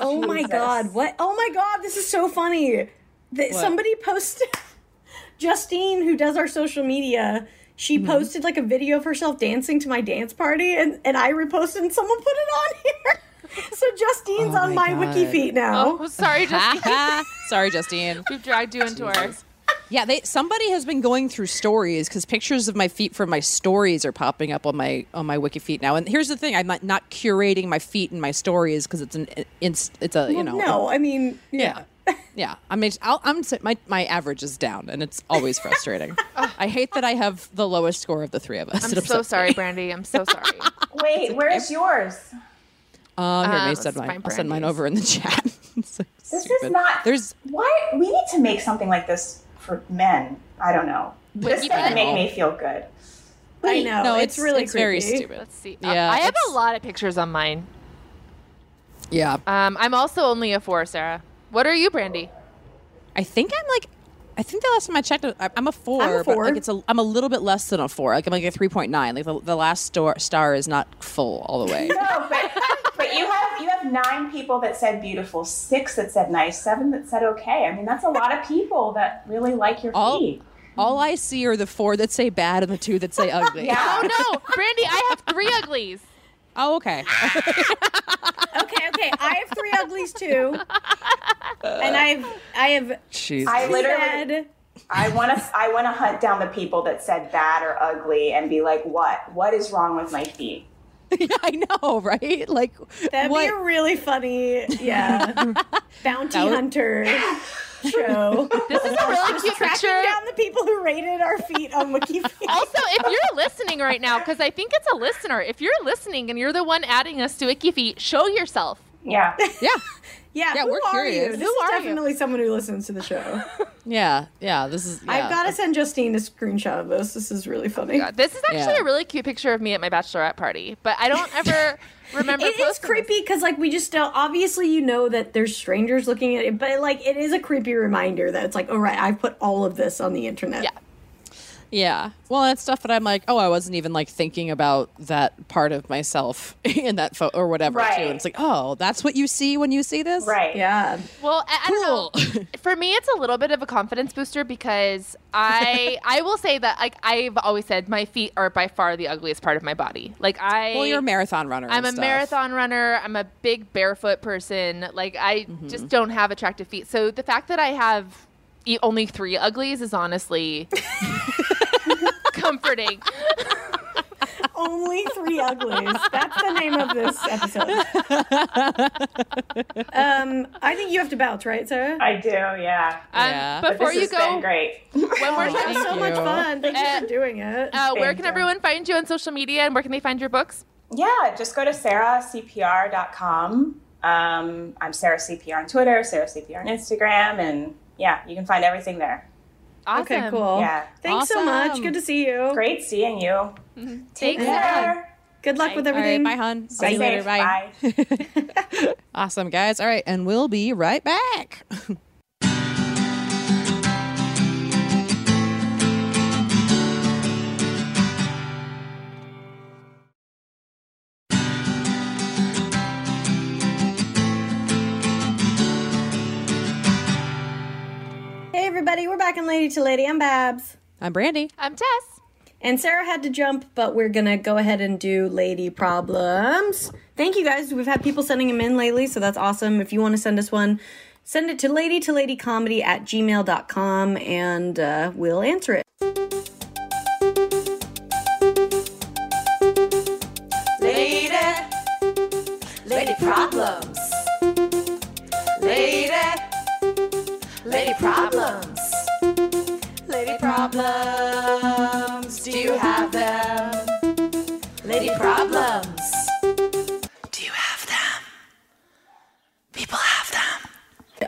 Oh my Jesus. god! What? Oh my god! This is so funny. That somebody posted. Justine, who does our social media, she Mm-hmm. posted like a video of herself dancing to my dance party, and and I reposted, and someone put it on here. So Justine's Oh on my my God. WikiFeet now. Oh, sorry, Justine. sorry, Justine. we've dragged you into ours. Yeah, they somebody has been going through stories because pictures of my feet from my stories are popping up on my on my WikiFeet now. And here's the thing: I'm not, not curating my feet in my stories because it's an it's it's a you know no, I mean, yeah. Yeah, I mean, I'll, I'm s- my my average is down, and it's always frustrating. I hate that I have the lowest score of the three of us. I'm It so sorry, me. Brandie. I'm so sorry. Wait, where's yours? Uh, here, let Uh, me send mine. I'll send mine over in the chat. It's so This stupid. is not. There's Why? We need to make something like this for men. I don't know. This Wiki doesn't pen? make me feel good. I know. no, it's, really it's very stupid. Let's see. Yeah, Uh, I have a lot of pictures on mine. Yeah, Um, I'm also only a four, Sarah. What are you, Brandie? I think I'm like, I think the last time I checked, I- I'm a 4 I'm a but like it's a, I'm a little bit less than a four. Like I'm like a three point nine. Like the, the last star, star is not full all the way. No, but but you have you have nine people that said beautiful, six that said nice, seven that said okay. I mean, that's a lot of people that really like your All- feet. all I see are the four that say bad and the two that say ugly. Yeah. Oh no, Brandie! I have three uglies. Oh, okay. Okay, okay. I have three uglies too, and I've I have Jeez. I literally, said I want to I want to hunt down the people that said bad or ugly and be like, what? What is wrong with my feet? I know, right? Like that'd what? be a really funny, yeah, bounty That would- hunter show. This is a really cute Tracking picture. down the people who rated our feet on WikiFeet. Also, if you're listening right now, because I think it's a listener, if you're listening and you're the one adding us to WikiFeet, show yourself. Yeah. yeah, Yeah, Yeah, who we're are curious. you? This Who is are you? definitely someone who listens to the show. yeah, yeah. This is. Yeah. I've got to send Justine a screenshot of this. This is really oh funny. God, this is actually Yeah. a really cute picture of me at my bachelorette party, but I don't ever remember. It is creepy because, like, we just don't. Obviously, you know that there's strangers looking at it, but like, it is a creepy reminder that it's like, oh right, I've put all of this on the internet. Yeah. Yeah. Well, that's stuff that I'm like, oh, I wasn't even like thinking about that part of myself in that photo or whatever too. Right. And it's like, oh, that's what you see when you see this, Right. yeah. Well, I, I don't know. For me, it's a little bit of a confidence booster because I I will say that like I've always said my feet are by far the ugliest part of my body. Like I Well, you're a marathon runner. I'm and a stuff. marathon runner. I'm a big barefoot person. Like I Mm-hmm. just don't have attractive feet. So the fact that I have e- only three uglies is honestly comforting. Only three uglies. That's the name of this episode. um, I think you have to bounce, right, Sarah? I do, yeah. Um, Yeah. But Before this you has go, been great. one more That was time. so much fun. Thank you Uh, for doing it. Uh, where Thank can you. everyone find you on social media and where can they find your books? Yeah, just go to sarahcpr.com. Um, I'm Sarah CPR on Twitter, Sarah CPR on Instagram, and yeah, you can find everything there. Awesome. okay, cool. Yeah. Thanks so much. Good to see you. Great seeing you. Mm-hmm. Take Yeah. care. Good luck Bye. with All right, everything. bye, hon. See Stay you later. safe. Bye. awesome, guys. All right, and we'll be right back. everybody. We're back in Lady to Lady. I'm Babs. I'm Brandie. I'm Tess. And Sarah had to jump, but we're going to go ahead and do lady problems. Thank you guys. We've had people sending them in lately, so that's awesome. If you want to send us one, send it to lady to lady comedy at gmail.com and uh, we'll answer it. Lady, lady problems. Lady, lady problems. Lady problems. Do you have them? Lady problems. Do you have them? People have them.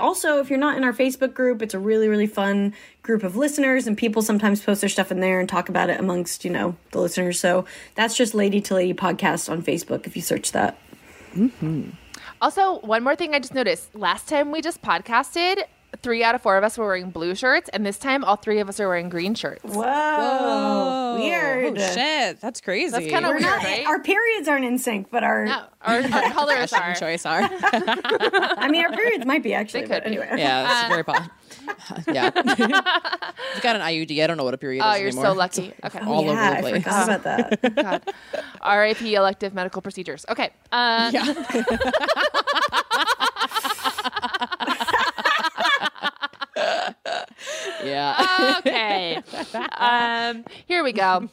Also, if you're not in our Facebook group, it's a really, really fun group of listeners, and people sometimes post their stuff in there and talk about it amongst, you know, the listeners. So that's just Lady to Lady Podcast on Facebook if you search that. Mm-hmm. Also, one more thing I just noticed. Last time we just podcasted, three out of four of us were wearing blue shirts, and this time all three of us are wearing green shirts. Whoa. Weird. Oh shit, that's crazy. That's kinda weird, not, right? Our periods aren't in sync, but our, No, our, our colors are. choice are. I mean, our periods might be actually. They could be. anyway. yeah, that's very possible. yeah. you got an IUD. I don't know what a period Oh, is you're anymore. so lucky. Okay. all yeah, over the I place. forgot about that. God. R.I.P. elective medical procedures. Okay. Uh, Yeah. Okay. Um, here we go.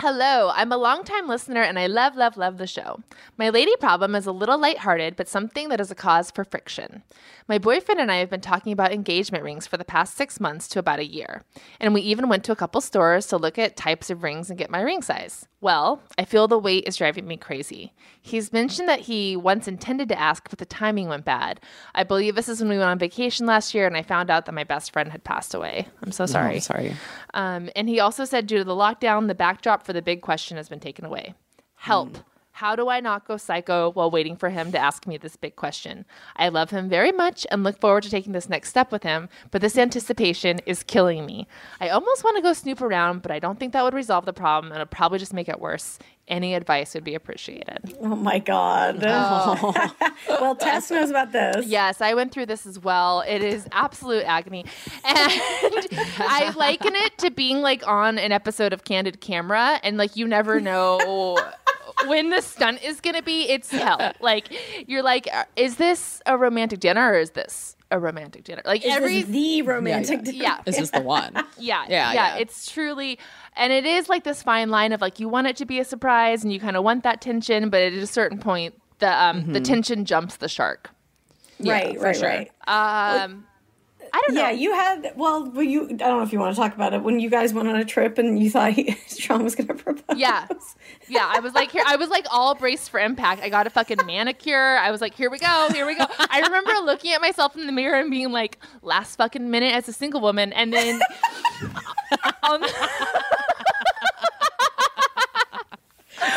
Hello, I'm a longtime listener and I love, love, love the show. My lady problem is a little lighthearted, but something that is a cause for friction. My boyfriend and I have been talking about engagement rings for the past six months to about a year, and we even went to a couple stores to look at types of rings and get my ring size. Well, I feel the wait is driving me crazy. He's mentioned that he once intended to ask, but the timing went bad. I believe this is when we went on vacation last year and I found out that my best friend had passed away. I'm so sorry. Oh, sorry. Um, and he also said, due to the lockdown, the backdrop for the big question has been taken away. Help. How do I not go psycho while waiting for him to ask me this big question? I love him very much and look forward to taking this next step with him, but this anticipation is killing me. I almost want to go snoop around, but I don't think that would resolve the problem and it'll probably just make it worse. Any advice would be appreciated. Oh my god. Oh. well, Tess knows about this. Yes, I went through this as well. It is absolute agony. And I liken it to being like on an episode of Candid Camera and like you never know when the stunt is going to be. It's hell. Like you're like uh, is this a romantic dinner or is this a romantic dinner? Like Is every this the romantic yeah. dinner? yeah. Is this the one? Yeah, Yeah, yeah, yeah. It's truly, and it is like this fine line of like you want it to be a surprise and you kind of want that tension, but at a certain point, the um Mm-hmm. the tension jumps the shark. right, for right, sure. right. Um, I don't know. Yeah, you had well, well, you. I don't know if you want to talk about it when you guys went on a trip and you thought he, Sean was going to propose. Yeah. Yeah, I was like here I was like all braced for impact. I got a fucking manicure. I was like, here we go, here we go. I remember looking at myself in the mirror and being like, last fucking minute as a single woman and then um,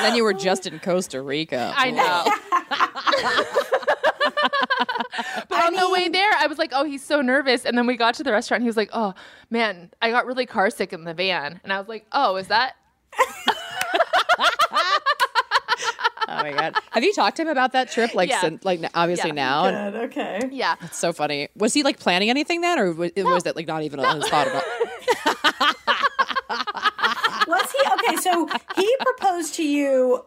And then you were just in Costa Rica. I know. but on the way there, I was like, oh, he's so nervous. And then we got to the restaurant. And he was like, oh, man, I got really car sick in the van. And I was like, oh, is that? Oh my god. Have you talked to him about that trip? Like, Yeah. since, like obviously Yeah. now. Oh, good, okay. Yeah. it's so funny. Was he like planning anything then, or was, was that like not even on his thought about? all? Was he okay? So he proposed to you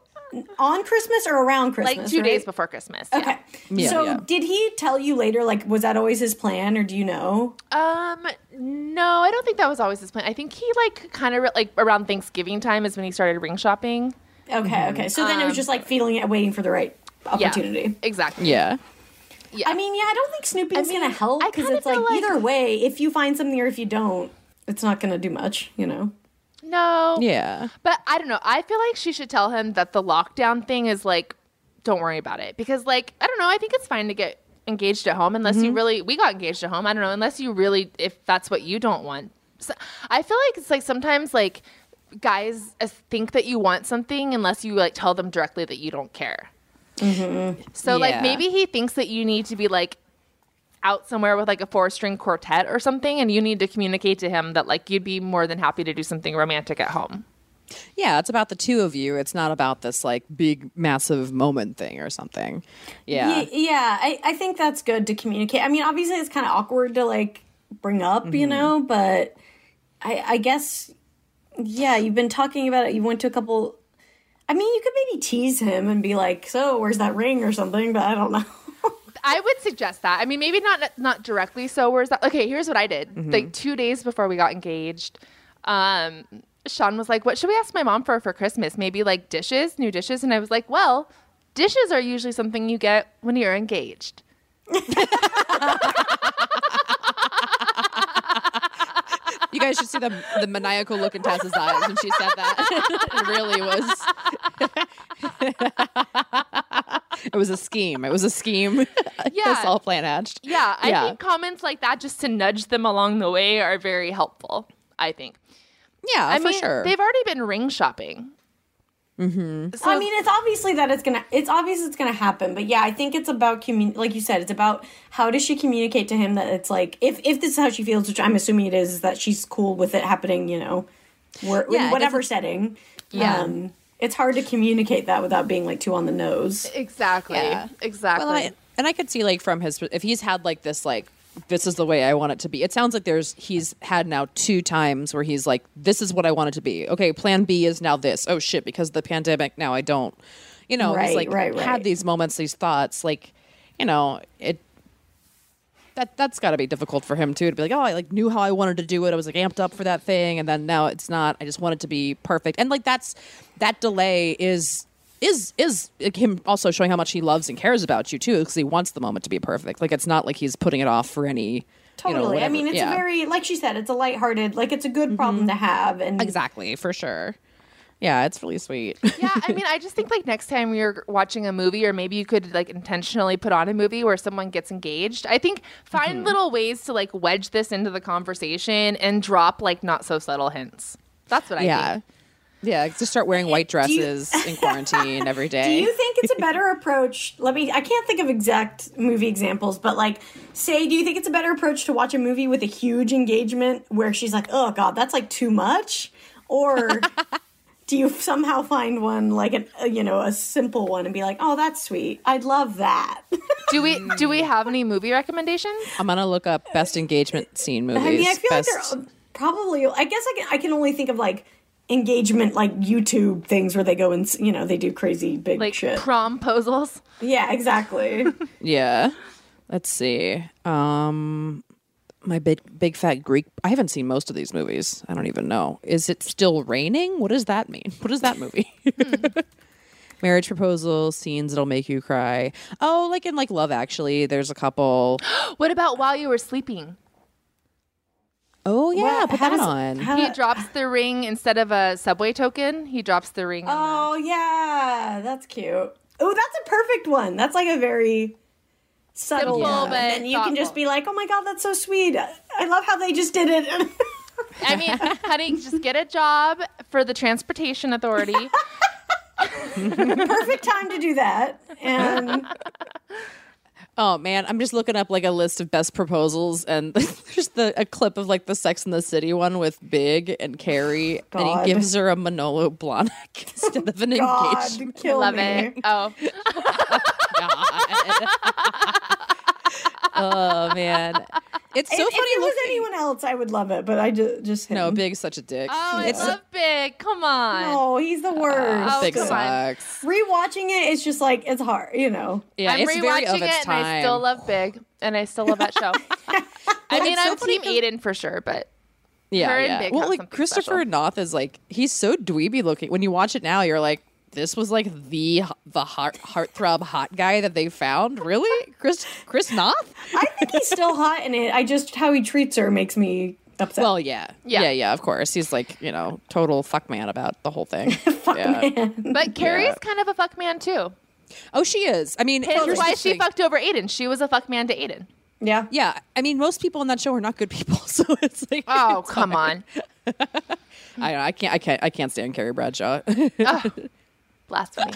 on Christmas or around Christmas? Like two right? days before Christmas. Yeah. Okay. Yeah, so yeah. did he tell you later? Like, was that always his plan, or do you know? Um, no, I don't think that was always his plan. I think he like kind of like around Thanksgiving time is when he started ring shopping. Okay, okay. So then it was just like feeling it, waiting for the right Um, Yeah, opportunity. exactly. Yeah. Yeah. I mean, yeah, I don't think snooping's I mean, gonna help because it's like, like- either way, if you find something or if you don't, it's not gonna do much, you know. No. Yeah. But I don't know. I feel like she should tell him that the lockdown thing is like, don't worry about it. Because, like, I don't know. I think it's fine to get engaged at home unless you mm-hmm. really, we got engaged at home. I don't know. Unless you really, if that's what you don't want. So, I feel like it's like sometimes, like, guys think that you want something unless you, like, tell them directly that you don't care. Mm-hmm. So, like, maybe he thinks that you need to be, like, out somewhere with like a four string quartet or something and you need to communicate to him that like you'd be more than happy to do something romantic at home. Yeah, it's about the two of you. It's not about this like big, massive moment thing or something. Yeah. Ye- yeah, I, I think that's good to communicate. I mean, obviously, it's kind of awkward to like bring up, you mm-hmm. know, but I, I guess, yeah, you've been talking about it. You went to a couple. I mean, you could maybe tease him and be like, "So, where's that ring?" or something, but I don't know. I would suggest that. I mean, maybe not not directly. So where's that? Okay, here's what I did. Like two days before we got engaged, um, Sean was like, "What should we ask my mom for for Christmas? Maybe like dishes, new dishes." And I was like, "Well, dishes are usually something you get when you're engaged." You guys should see the the maniacal look in Tess's eyes when she said that. it really was. it was a scheme. It was a scheme. Yeah. this all plan hatched. Yeah, I Yeah. think comments like that just to nudge them along the way are very helpful. I think. Yeah, I for mean, sure. they've already been ring shopping. Mm-hmm. So, I mean, it's obviously that it's gonna. It's obvious it's gonna happen, but yeah, I think it's about commun. Like you said, it's about how does she communicate to him that it's like if if this is how she feels, which I'm assuming it is, is that she's cool with it happening. You know, where, Yeah, in whatever setting. Yeah. Um, it's hard to communicate that without being like too on the nose. exactly, Yeah. exactly. Well, I, and I could see like from his if he's had like this like this is the way I want it to be. It sounds like there's he's had now two times where he's like this is what I want it to be. Okay, plan B is now this. Oh shit, because of the pandemic now I don't. You know, Right, he's like right, right. had these moments, these thoughts like you know, it that that's got to be difficult for him too to be like, "Oh, I like knew how I wanted to do it. I was like amped up for that thing and then now it's not. I just want it to be perfect." And like that's that delay is is is him also showing how much he loves and cares about you too because he wants the moment to be perfect. Like it's not like he's putting it off for any you know, Totally. I mean, it's yeah. Mm-hmm. a very like she said, it's a lighthearted, like it's a good problem to have, and exactly for sure. Yeah, it's really sweet. yeah, I mean, I just think like next time you're watching a movie, or maybe you could like intentionally put on a movie where someone gets engaged. I think find Mm-hmm. little ways to like wedge this into the conversation and drop like not so subtle hints. That's what I yeah. think. Yeah, just start wearing white Do you- dresses in quarantine every day. Do you think it's a better approach? Let me. I can't think of exact movie examples, but like, say, do you think it's a better approach to watch a movie with a huge engagement where she's like, "Oh God, that's like too much," or do you somehow find one like an, uh, you know, a simple one and be like, "Oh, that's sweet. I'd love that." Do we do we have any movie recommendations? I'm gonna look up best engagement scene movies. I mean, I feel best, like they're probably. I guess I can. I can only think of like engagement like YouTube things where they go and you know they do crazy big Like shit. promposals? yeah, exactly. Yeah. Let's see. Um my big big fat Greek I haven't seen most of these movies. I don't even know. Is it still raining? What does that mean? What is that movie? Marriage proposal, scenes that'll make you cry. Oh, like in like Love Actually, there's a couple. What about while you were sleeping? Oh yeah, What- put how that does- on. how- He drops the ring instead of a subway token. He drops the ring. on Oh yeah, that's cute. Oh, that's a perfect one. That's like a very subtle Simple, one. but and you can just be like, "Oh my god, that's so sweet. I love how they just did it." I mean, honey, just get a job for the transportation authority. perfect time to do that. And Oh man, I'm just looking up like a list of best proposals, and there's the a clip of like the Sex in the City one with Big and Carrie, and he gives her a Manolo Blahnik instead of an God, engagement. kill Love me. it. Oh, Oh man, it's so if, funny. if it was anyone else, I would love it, but I just just him. no, Big's such a dick. oh, I it's love Big. Come on. No, he's the uh, worst. Oh, Big come on. sucks. Rewatching it, it's just like it's hard, you know. Yeah, I'm it's very of its it, time. and I still love Big, and I still love that show. I mean, so I'm Team Team 'cause- Aidan for sure, but yeah, her and yeah. Big well, have like Christopher special. Noth is like he's so dweeby looking. When you watch it now, you're like, this was like the the heart heartthrob hot guy that they found. Really, Chris Chris Noth? I think he's still hot in it. I just how he treats her makes me upset. Well, yeah. Yeah. yeah, yeah, Of course, he's like you know total fuck man about the whole thing. fuck yeah. but Carrie's kind of a fuck man too. Oh, she is. I mean, Hence here's why she thing. fucked over Aidan. She was a fuck man to Aidan. yeah. Yeah, I mean, most people on that show are not good people, so it's like, Oh, it's come fine. on. I, I can't, I can't, I can't stand Carrie Bradshaw. Blasphemy.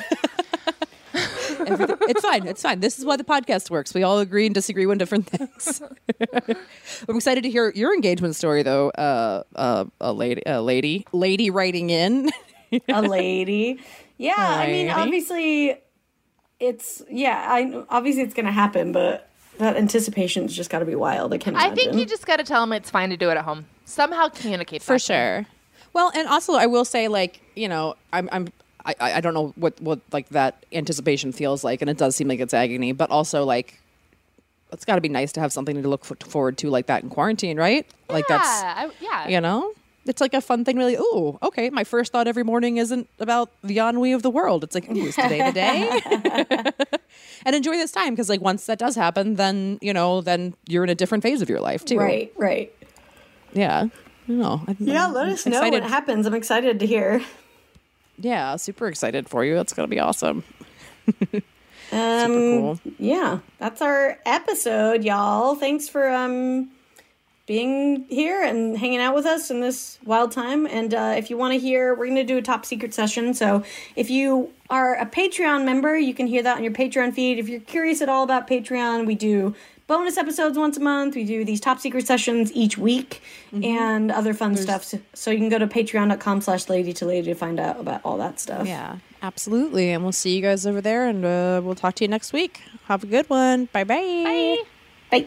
it's fine. It's fine. This is why the podcast works. We all agree and disagree on different things. I'm excited to hear your engagement story, though. Uh, uh, a lady, a lady, lady writing in. a lady. Yeah, I mean, obviously, it's yeah. I obviously it's gonna happen, but that anticipation's just got to be wild. I can I imagine. think you just got to tell them it's fine to do it at home. Somehow communicate for back to sure. Well, and also I will say, like you know, I'm I'm I, I don't know what what like that anticipation feels like, and it does seem like it's agony, but also like it's got to be nice to have something to look f- forward to like that in quarantine, right? Like that's Yeah, I- yeah. you know. It's like a fun thing, really. Ooh, okay. My first thought every morning isn't about the ennui of the world. It's like, ooh, is today the day? and enjoy this time because, like, once that does happen, then you know, then you're in a different phase of your life too. right, right. Yeah. No. I- Yeah, I'm let us know excited. what happens. I'm excited to hear. Yeah, super excited for you. That's gonna be awesome. Um, super cool. yeah, that's our episode, y'all. Thanks for um being here and hanging out with us in this wild time. And uh, if you want to hear, we're going to do a top secret session. So if you are a Patreon member, you can hear that on your Patreon feed. If you're curious at all about Patreon, we do bonus episodes once a month. We do these top secret sessions each week and other fun stuff. So, so you can go to patreon.com slash lady to lady to find out about all that stuff. Yeah, absolutely. And we'll see you guys over there, and uh, we'll talk to you next week. Have a good one. Bye-bye. Bye. Bye.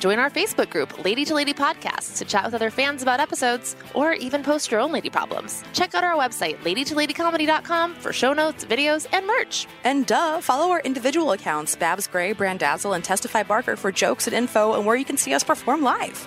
Join our Facebook group, Lady to Lady Podcasts, to chat with other fans about episodes or even post your own lady problems. Check out our website, ladytoladycomedy.com, for show notes, videos, and merch. And duh, follow our individual accounts, Babs Gray, Brandazzle, and Testify Barker for jokes and info and where you can see us perform live.